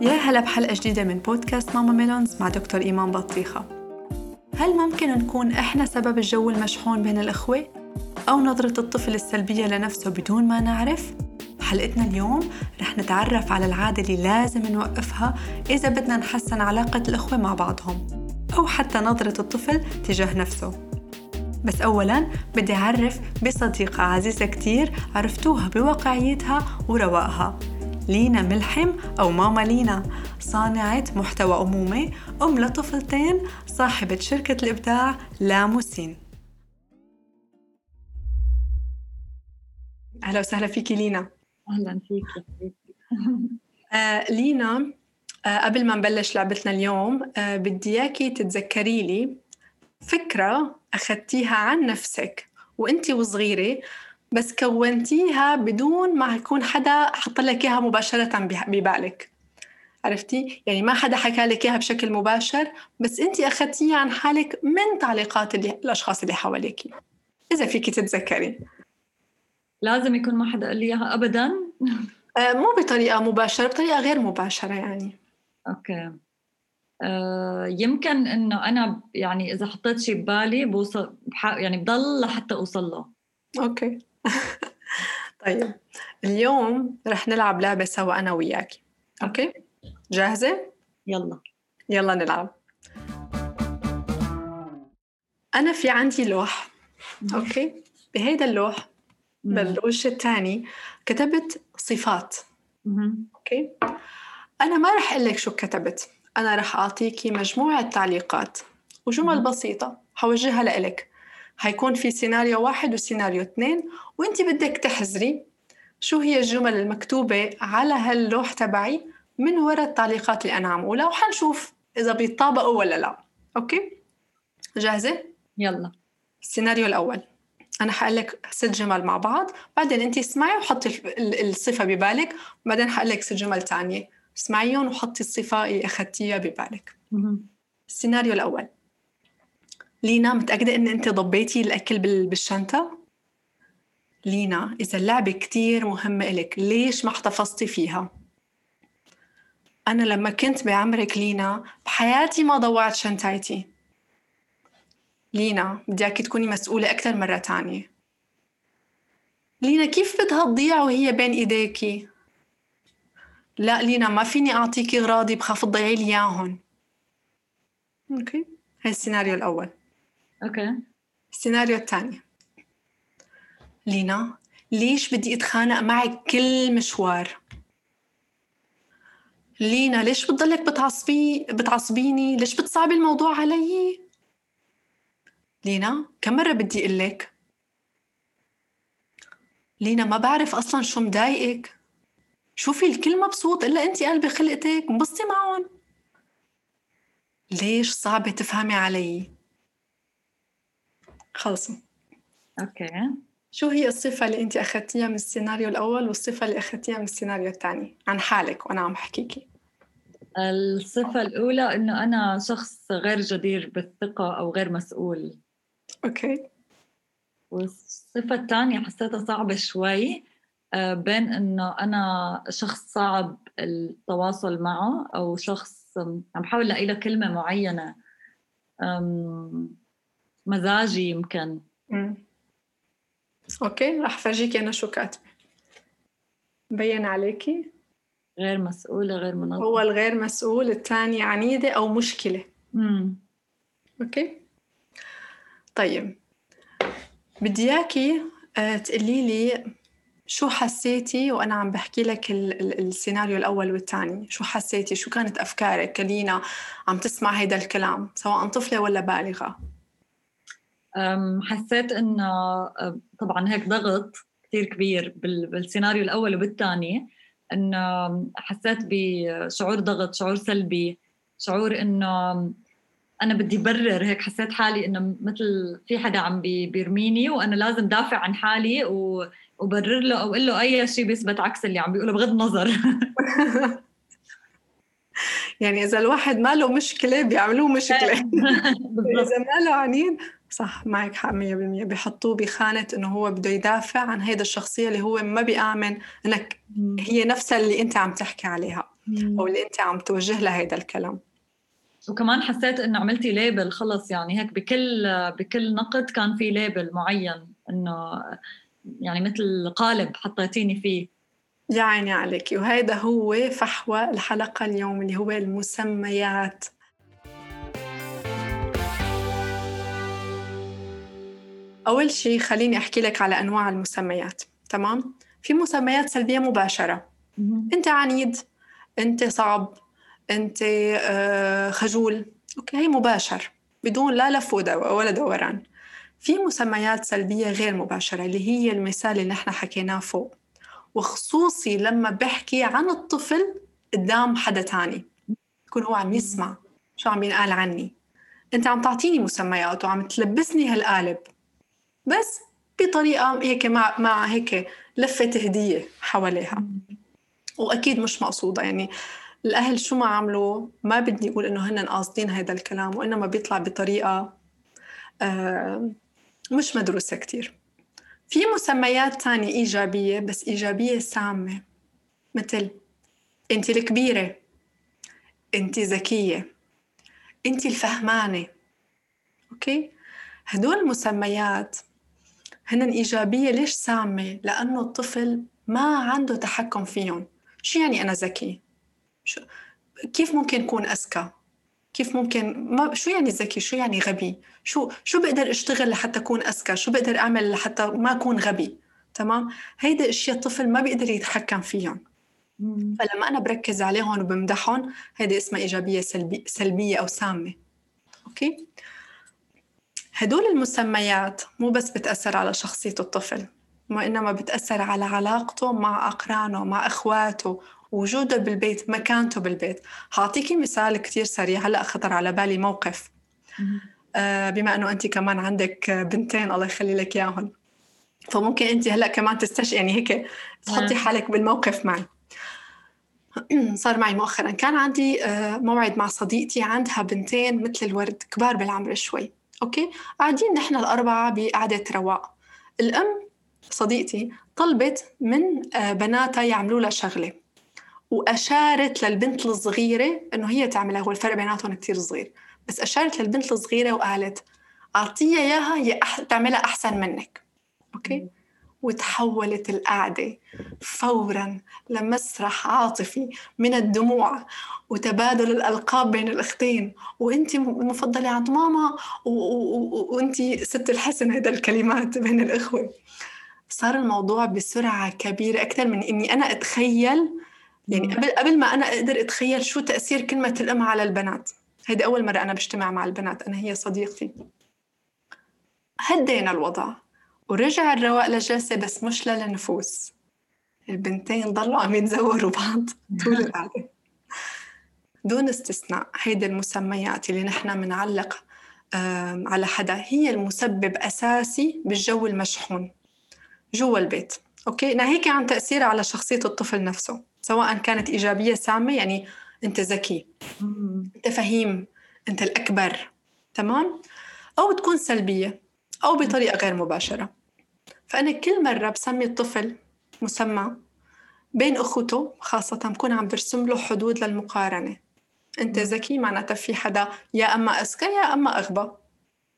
يا هلا بحلقة جديدة من بودكاست ماما ميلونز مع دكتور إيمان بطيخة هل ممكن نكون إحنا سبب الجو المشحون بين الإخوة؟ أو نظرة الطفل السلبية لنفسه بدون ما نعرف؟ حلقتنا اليوم رح نتعرف على العادة اللي لازم نوقفها إذا بدنا نحسن علاقة الإخوة مع بعضهم أو حتى نظرة الطفل تجاه نفسه بس أولاً بدي أعرف بصديقة عزيزة كتير عرفتوها بواقعيتها ورواقها لينا ملحم أو ماما لينا. صانعة محتوى أمومة أم لطفلتين صاحبة شركة الإبداع لاموسين أهلا وسهلا فيكي لينا. أهلا فيكي. آه لينا آه قبل ما نبلش لعبتنا اليوم آه بدي إياكي تتذكري لي فكرة أخذتيها عن نفسك وأنت وصغيرة بس كونتيها بدون ما يكون حدا حط لك إياها مباشرة ببالك. عرفتي؟ يعني ما حدا حكى لك إياها بشكل مباشر بس انت أخذتيها عن حالك من تعليقات اللي الأشخاص اللي حواليك. إذا فيك تتذكري. لازم يكون ما حدا قال لي إياها ابدا؟ آه مو بطريقة مباشرة بطريقة غير مباشرة يعني. أوكي. آه يمكن إنه أنا يعني إذا حطيت شيء ببالي بوصل يعني بضل لحتى أوصل له. Okay. طيب اليوم رح نلعب لعبة سوا أنا وياكي okay؟ جاهزة؟ يلا. يلا نلعب. أنا في عندي لوح. Okay؟ بهيدا اللوح بالوش الثاني كتبت صفات. Okay؟ أنا ما رح أقول لك شو كتبت. أنا رح أعطيكي مجموعة تعليقات. وجمل بسيطة. حوجهها لإلك. حيكون في سيناريو واحد وسيناريو اثنين وانت بدك تحزري شو هي الجمل المكتوبة على هاللوح تبعي من وراء التعليقات اللي أنا عم أقولها وحنشوف إذا بيتطابقوا ولا لا. Okay؟ جاهزة؟ يلا. السيناريو الأول. أنا حقول لك ست جمل مع بعض بعدين أنت اسمعي وحطي الصفة ببالك وبعدين حقول لك ست جمل تانية اسمعيهم وحطي الصفة اللي أخذتيها ببالك. السيناريو الأول. لينا متأكدة إن أنت ضبيتي الأكل بالشنطة؟ لينا إذا اللعبة كتير مهمة إلك ليش ما احتفظتي فيها؟ أنا لما كنت بعمرك لينا بحياتي ما ضوعت شنطتي لينا بدي إياكي تكوني مسؤولة أكثر مرة تانية لينا كيف بدها تضيع وهي بين إيديكي؟ لا لينا ما فيني أعطيكي غراضي بخاف تضيعي لي إياهم okay هاي السيناريو الأول okay. السيناريو الثاني. لينا ليش بدي أتخانق معك كل مشوار؟ لينا ليش بتضلك بتعصبي بتعصبيني؟ ليش بتصعبي الموضوع علي؟ لينا كم مرة بدي أقول لك لينا ما بعرف أصلا شو مضايقك. شوفي الكل مبسوط إلا انت قلبي خلقتك انبسطي معهم. ليش صعبة تفهمي علي؟ خلصوا أوكي شو هي الصفة اللي أنت أخذتيها من السيناريو الأول والصفة اللي أخذتيها من السيناريو الثاني عن حالك وأنا عم بحكيكي؟ الصفة الأولى إنه أنا شخص غير جدير بالثقة أو غير مسؤول. Okay. والصفة الثانية حسيتها صعبة شوي آه، بين إنه أنا شخص صعب التواصل معه أو شخص عم بحاول ألاقي له كلمة معينة مزاجي يمكن. Okay رح فرجيكي أنا شو كاتبة. مبين عليكي. غير مسؤولة غير منظمة. هو الغير مسؤول الثاني عنيدة أو مشكلة. مم. أوكي. طيب. بدي إياكي آه، تقولي لي شو حسيتي وأنا عم بحكي لك السيناريو الأول والثاني. شو حسيتي؟ شو كانت أفكارك؟ كلينا عم تسمع هيدا الكلام سواء طفلة ولا بالغة؟ حسيت إنه طبعا هيك ضغط كثير كبير بالسيناريو الأول وبالثاني إنه حسيت بشعور ضغط شعور سلبي شعور إنه أنا بدي برر هيك حسيت حالي إنه مثل في حدا عم بيرميني وأنا لازم دافع عن حالي وبرر له أو أقول له أي شيء بيثبت عكس اللي عم بيقوله بغض النظر. يعني إذا الواحد ما له مشكلة بيعملوه مشكلة. إذا ما له عنين صح معك حق 100% بحطوه بخانة إنه هو بده يدافع عن هيدا الشخصية اللي هو ما بيآمن إنك هي نفسها اللي أنت عم تحكي عليها أو اللي أنت عم توجه لها هذا الكلام. وكمان حسيت إنه عملتي label خلص يعني هيك بكل بكل نقد كان في label معين إنه يعني مثل قالب حطيتيني فيه. يا عيني عليك وهذا هو فحوى الحلقة اليوم اللي هو المسميات أول شيء خليني أحكي لك على أنواع المسميات تمام؟ في مسميات سلبية مباشرة. أنت عنيد أنت صعب أنت آه، خجول. أوكي هي مباشر بدون لا لف ولا دوران. في مسميات سلبية غير مباشرة اللي هي المثال اللي نحن حكيناه فوق. وخصوصي لما بحكي عن الطفل قدام حدا تاني. يكون هو عم يسمع شو عم ينقال عني. أنت عم تعطيني مسميات وعم تلبسني هالقالب. بس بطريقة هيك مع مع هيك لفة هدية حواليها. وأكيد مش مقصودة. يعني الأهل شو ما عملوا ما بدي أقول إنه هن قاصدين هذا الكلام وإنما بيطلع بطريقة آه مش مدروسة كتير. في مسميات تانية إيجابية بس إيجابية سامة. مثل أنت الكبيرة أنت ذكية أنت الفهمانة. أوكي؟ هدول المسميات هن إيجابية ليش سامة؟ لأنه الطفل ما عنده تحكم فيهم. شو يعني أنا ذكي؟ شو كيف ممكن أكون أذكى؟ كيف ممكن ما شو يعني ذكي؟ شو يعني غبي؟ شو شو بقدر أشتغل لحتى أكون أذكى؟ شو بقدر أعمل لحتى ما أكون غبي؟ تمام؟ هيدا إشياء الطفل ما بيقدر يتحكم فيهم. فلما أنا بركز عليهم وبمدحهم هيدي اسمها إيجابية سلبي سلبية أو سامة. أوكي؟ هدول المسميات مو بس بتأثر على شخصية الطفل وإنما بتأثر على علاقته مع أقرانه مع أخواته وجوده بالبيت مكانته بالبيت. هعطيكي مثال كتير سريع هلأ خطر على بالي موقف. آه بما أنه أنت كمان عندك بنتين الله يخلي لك إياهم. فممكن أنت هلأ كمان تستش يعني هيك تحطي. حالك بالموقف معي. صار معي مؤخرا. كان عندي آه، موعد مع صديقتي عندها بنتين مثل الورد كبار بالعمر شوي. أوكي؟ قاعدين نحن الأربعة بقعدة رواق الأم صديقتي طلبت من آه، بناتها يعملوا لها شغلة وأشارت للبنت الصغيرة إنه هي تعملها هو الفرق بيناتهم كتير صغير. بس أشارت للبنت الصغيرة وقالت أعطيها إياها هي. تعملها أحسن منك. أوكي؟ وتحولت القعدة. فورا لمسرح عاطفي من الدموع وتبادل الألقاب بين الأختين. وأنت المفضله عند ماما وأنت ست الحسن هذا الكلمات بين الإخوة. صار الموضوع بسرعة كبيرة أكثر من إني أنا أتخيل يعني قبل قبل ما أنا أقدر أتخيل شو تأثير كلمة الأم على البنات. هيدي أول مرة أنا بجتمع مع البنات أنا هي صديقتي. هدينا الوضع. ورجع الرواق للجلسة بس مش للنفوس. البنتين ضلوا عم يتزوروا بعض طول القعدة. دون استثناء هيدي المسميات اللي نحن بنعلق على حدا هي المسبب أساسي بالجو المشحون جوا البيت. أوكي؟ ناهيك عن تاثيرها على شخصية الطفل نفسه سواء كانت إيجابية سامة يعني أنت ذكي أنت فهيم أنت الأكبر تمام؟ أو تكون سلبية أو بطريقة غير مباشرة. فأنا كل مرة بسمي الطفل مسمى بين أخوته خاصة بكون عم برسم له حدود للمقارنة. أنت ذكي معناتها في حدا يا أما أذكى يا أما أغبى.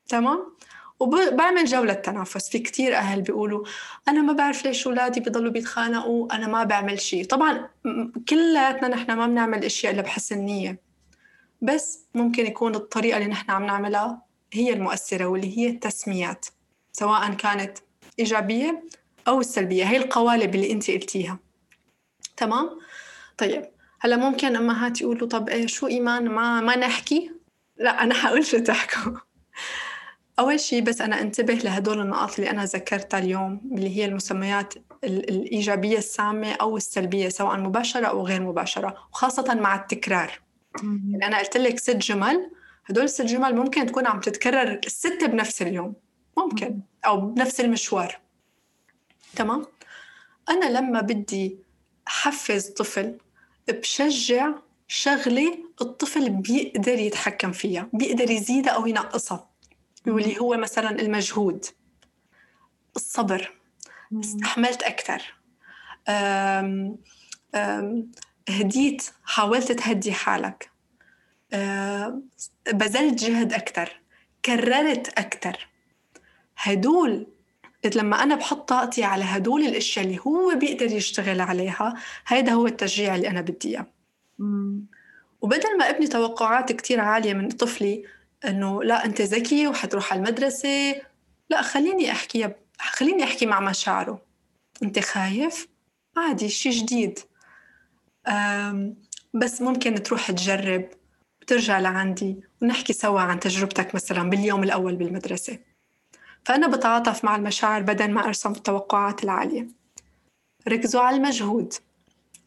تمام؟ وبعمل جولة تنافس. في كتير أهل بيقولوا أنا ما بعرف ليش أولادي بيضلوا بيتخانقوا أنا ما بعمل شيء. طبعا كلياتنا نحن ما بنعمل أشياء إلا بحسن نية بس ممكن يكون الطريقة اللي نحن عم نعملها هي المؤثرة واللي هي التسميات سواء كانت إيجابية أو السلبية. هي القوالب اللي أنت قلتيها. تمام؟ طيب هلا ممكن أمهات يقولوا طب إيه شو إيمان؟ ما ما نحكي؟ لا أنا حقول شو تحكوا. أول شيء بس أنا انتبه لهدول النقاط اللي أنا ذكرتها اليوم اللي هي المسميات الإيجابية السامة أو السلبية سواء مباشرة أو غير مباشرة وخاصة مع التكرار. يعني أنا قلت لك ست جمل. هدول الست جمل ممكن تكون عم تتكرر الستة بنفس اليوم. ممكن. أو بنفس المشوار. تمام؟ أنا لما بدي حفز طفل بشجع شغلة الطفل بيقدر يتحكم فيها بيقدر يزيدها أو ينقصها واللي هو مثلا المجهود الصبر استحملت أكثر. أم أم هديت حاولت تهدي حالك. آه، بذلت جهد أكتر كررت أكتر هدول لما أنا بحط طاقتي على هدول الأشياء اللي هو بيقدر يشتغل عليها هيدا هو التشجيع اللي أنا بدي إياه. وبدل ما أبني توقعات كتير عالية من طفلي إنه لا أنت ذكي وحتروح على المدرسة لا خليني أحكي خليني أحكي مع مشاعره. أنت خايف؟ عادي شيء جديد. بس ممكن تروح تجرب وترجع لعندي ونحكي سوا عن تجربتك مثلا باليوم الأول بالمدرسة. فأنا بتعاطف مع المشاعر بدل ما أرسم التوقعات العالية. ركزوا على المجهود.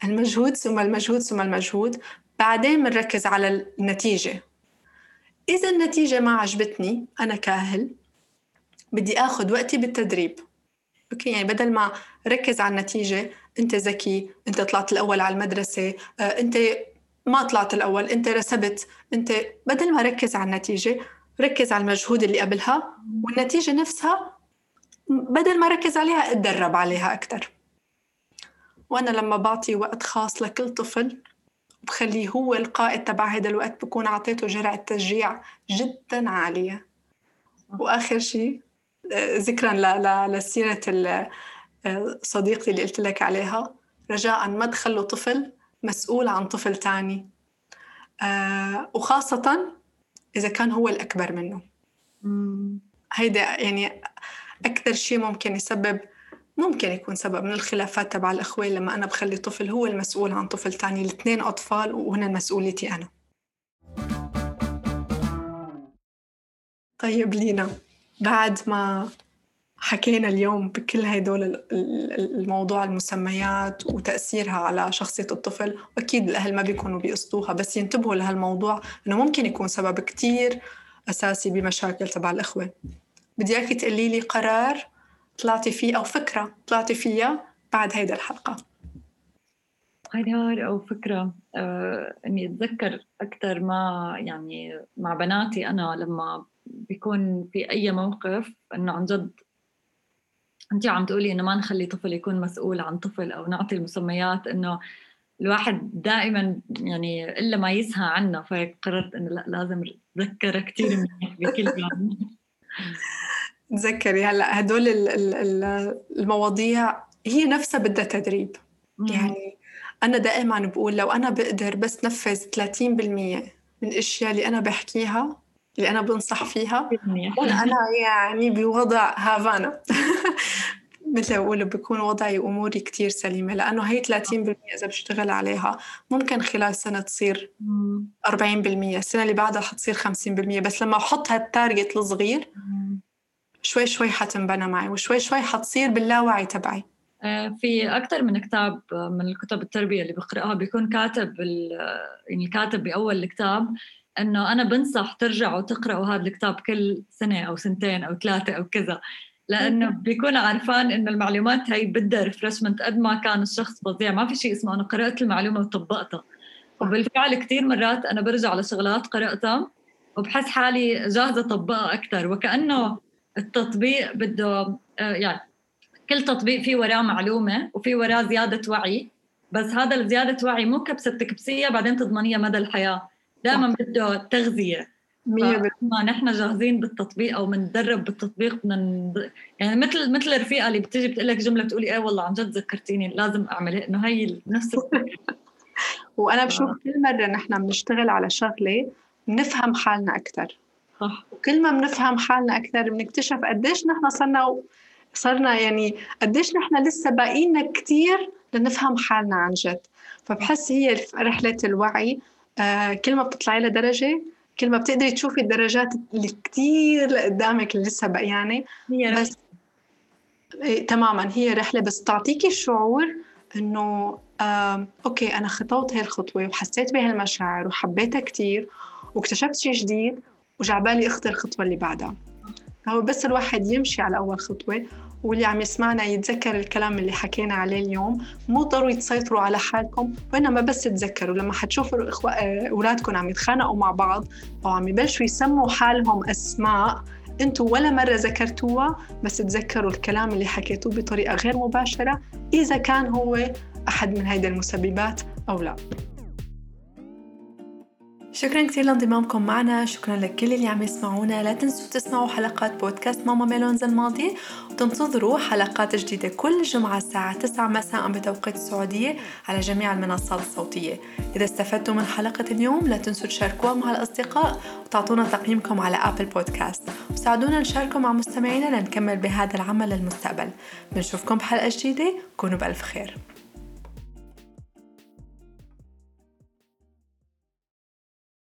المجهود ثم المجهود ثم المجهود بعدين بنركز على النتيجة. إذا النتيجة ما عجبتني أنا كاهل بدي آخذ وقتي بالتدريب. أوكي يعني بدل ما ركز على النتيجة أنت ذكي أنت طلعت الأول على المدرسة آه، أنت ما طلعت الأول أنت رسبت أنت بدل ما ركز على النتيجة ركز على المجهود اللي قبلها والنتيجة نفسها بدل ما ركز عليها اتدرب عليها أكثر وأنا لما بعطي وقت خاص لكل طفل بخليه هو القائد تبع هذا الوقت بكون أعطيته جرعة تشجيع جدا عالية. وآخر شيء ذكرا لسيرة صديقتي اللي قلت لك عليها رجاء ما تخلوا طفل مسؤول عن طفل تاني. آه، وخاصة إذا كان هو الأكبر منه. هيدا يعني أكثر شيء ممكن يسبب ممكن يكون سبب من الخلافات تبع الأخوة لما أنا بخلي طفل هو المسؤول عن طفل تاني الاثنين أطفال وهن مسؤوليتي أنا. طيب لينا بعد ما حكينا اليوم بكل هدول الموضوع المسميات وتأثيرها على شخصية الطفل. وأكيد الأهل ما بيكونوا بيقصدوها بس ينتبهوا لهالموضوع إنه ممكن يكون سبب كتير أساسي بمشاكل تبع الإخوة. بدي إياكي تقولي لي قرار طلعتي فيه أو فكرة طلعتي فيها بعد هيدا الحلقة. قرار أو فكرة آه إني أتذكر أكثر ما يعني مع بناتي أنا لما بيكون في أي موقف إنه عن جد انت عم تقولي إنه ما نخلي طفل يكون مسؤول عن طفل أو نعطي المسميات إنه الواحد دائما يعني إلا ما يسهى عنا فهيك قررت إنه لا لازم أتذكر كثير منيح بكل يوم. تذكري هلأ هدول المواضيع هي نفسها بدها تدريب. يعني أنا دائما بقول لو أنا بقدر بس نفذ 30% من الاشياء اللي أنا بحكيها اللي أنا بنصح فيها. أنا يعني بوضع هافانا. مثل ما بقولوا بكون وضعي واموري كتير سليمة لأنه هي 30% إذا بشتغل عليها ممكن خلال سنة تصير 40% السنة اللي بعدها حتصير 50% بس لما أحط هالتارجت الصغير شوي شوي حتنبنى معي وشوي شوي حتصير باللاوعي تبعي. آه، في أكثر من كتاب من الكتب التربية اللي بقرأها بيكون كاتب يعني الكاتب بأول الكتاب إنه أنا بنصح ترجعوا تقرأوا هذا الكتاب كل سنة أو سنتين أو ثلاثة أو كذا لأنه بيكون عارفان إنه المعلومات هي بدها ريفرشمنت قد ما كان الشخص فظيع ما في شيء اسمه أنا قرأت المعلومة وطبقتها. وبالفعل كثير مرات أنا برجع لشغلات قرأتها وبحس حالي جاهزة أطبقها أكثر وكأنه التطبيق بده آه، يعني كل تطبيق في وراه معلومة وفي وراه زيادة وعي بس هذا الزيادة وعي مو كبسة تكبسيها بعدين تضمنيها مدى الحياة. دائما بده تغذية. ما نحن جاهزين بالتطبيق أو بنتدرب بالتطبيق بدنا يعني مثل مثل الرفيقة اللي بتيجي بتقول لك جملة بتقولي إيه والله عن جد ذكرتيني لازم أعمل إنه هي نفس وأنا بشوف آه. كل مرة نحن بنشتغل على شغلة بنفهم حالنا أكثر صح. وكل ما بنفهم حالنا أكثر بنكتشف قديش نحن صرنا صرنا يعني قديش نحن لسه باقينا كثير لنفهم حالنا عن جد. فبحس هي رحلة الوعي آه كل ما بتطلعي لدرجة كل ما بتقدري تشوفي الدرجات اللي كتير لقدامك اللي لسه بقيانة هي بس إيه تماما هي رحلة بس تعطيكي الشعور إنه آه أوكي أنا خطوت هاي الخطوة وحسيت بهالمشاعر وحبيتها كتير واكتشفت شيء جديد وجعبالي اخذ الخطوة اللي بعدها. هو بس الواحد يمشي على أول خطوة واللي عم يسمعنا يتذكر الكلام اللي حكينا عليه اليوم. مو ضروري تسيطروا على حالكم وإنما بس تذكروا لما حتشوفوا أولادكم عم يتخانقوا مع بعض أو عم يبلشوا يسموا حالهم أسماء أنتوا ولا مرة ذكرتوها بس تذكروا الكلام اللي حكيتوه بطريقة غير مباشرة إذا كان هو أحد من هيدا المسببات أو لا. شكرا كثير لانضمامكم معنا. شكرا لكل اللي عم يسمعونا. لا تنسوا تسمعوا حلقات بودكاست ماما ميلونز الماضية وتنتظروا حلقات جديدة كل جمعة الساعة 9 مساء بتوقيت السعودية على جميع المنصات الصوتية. إذا استفدتوا من حلقة اليوم لا تنسوا تشاركوها مع الأصدقاء وتعطونا تقييمكم على أبل بودكاست وساعدونا نشاركه مع مستمعينا لنكمل بهذا العمل للمستقبل. بنشوفكم بحلقة جديدة. كونوا بألف خير.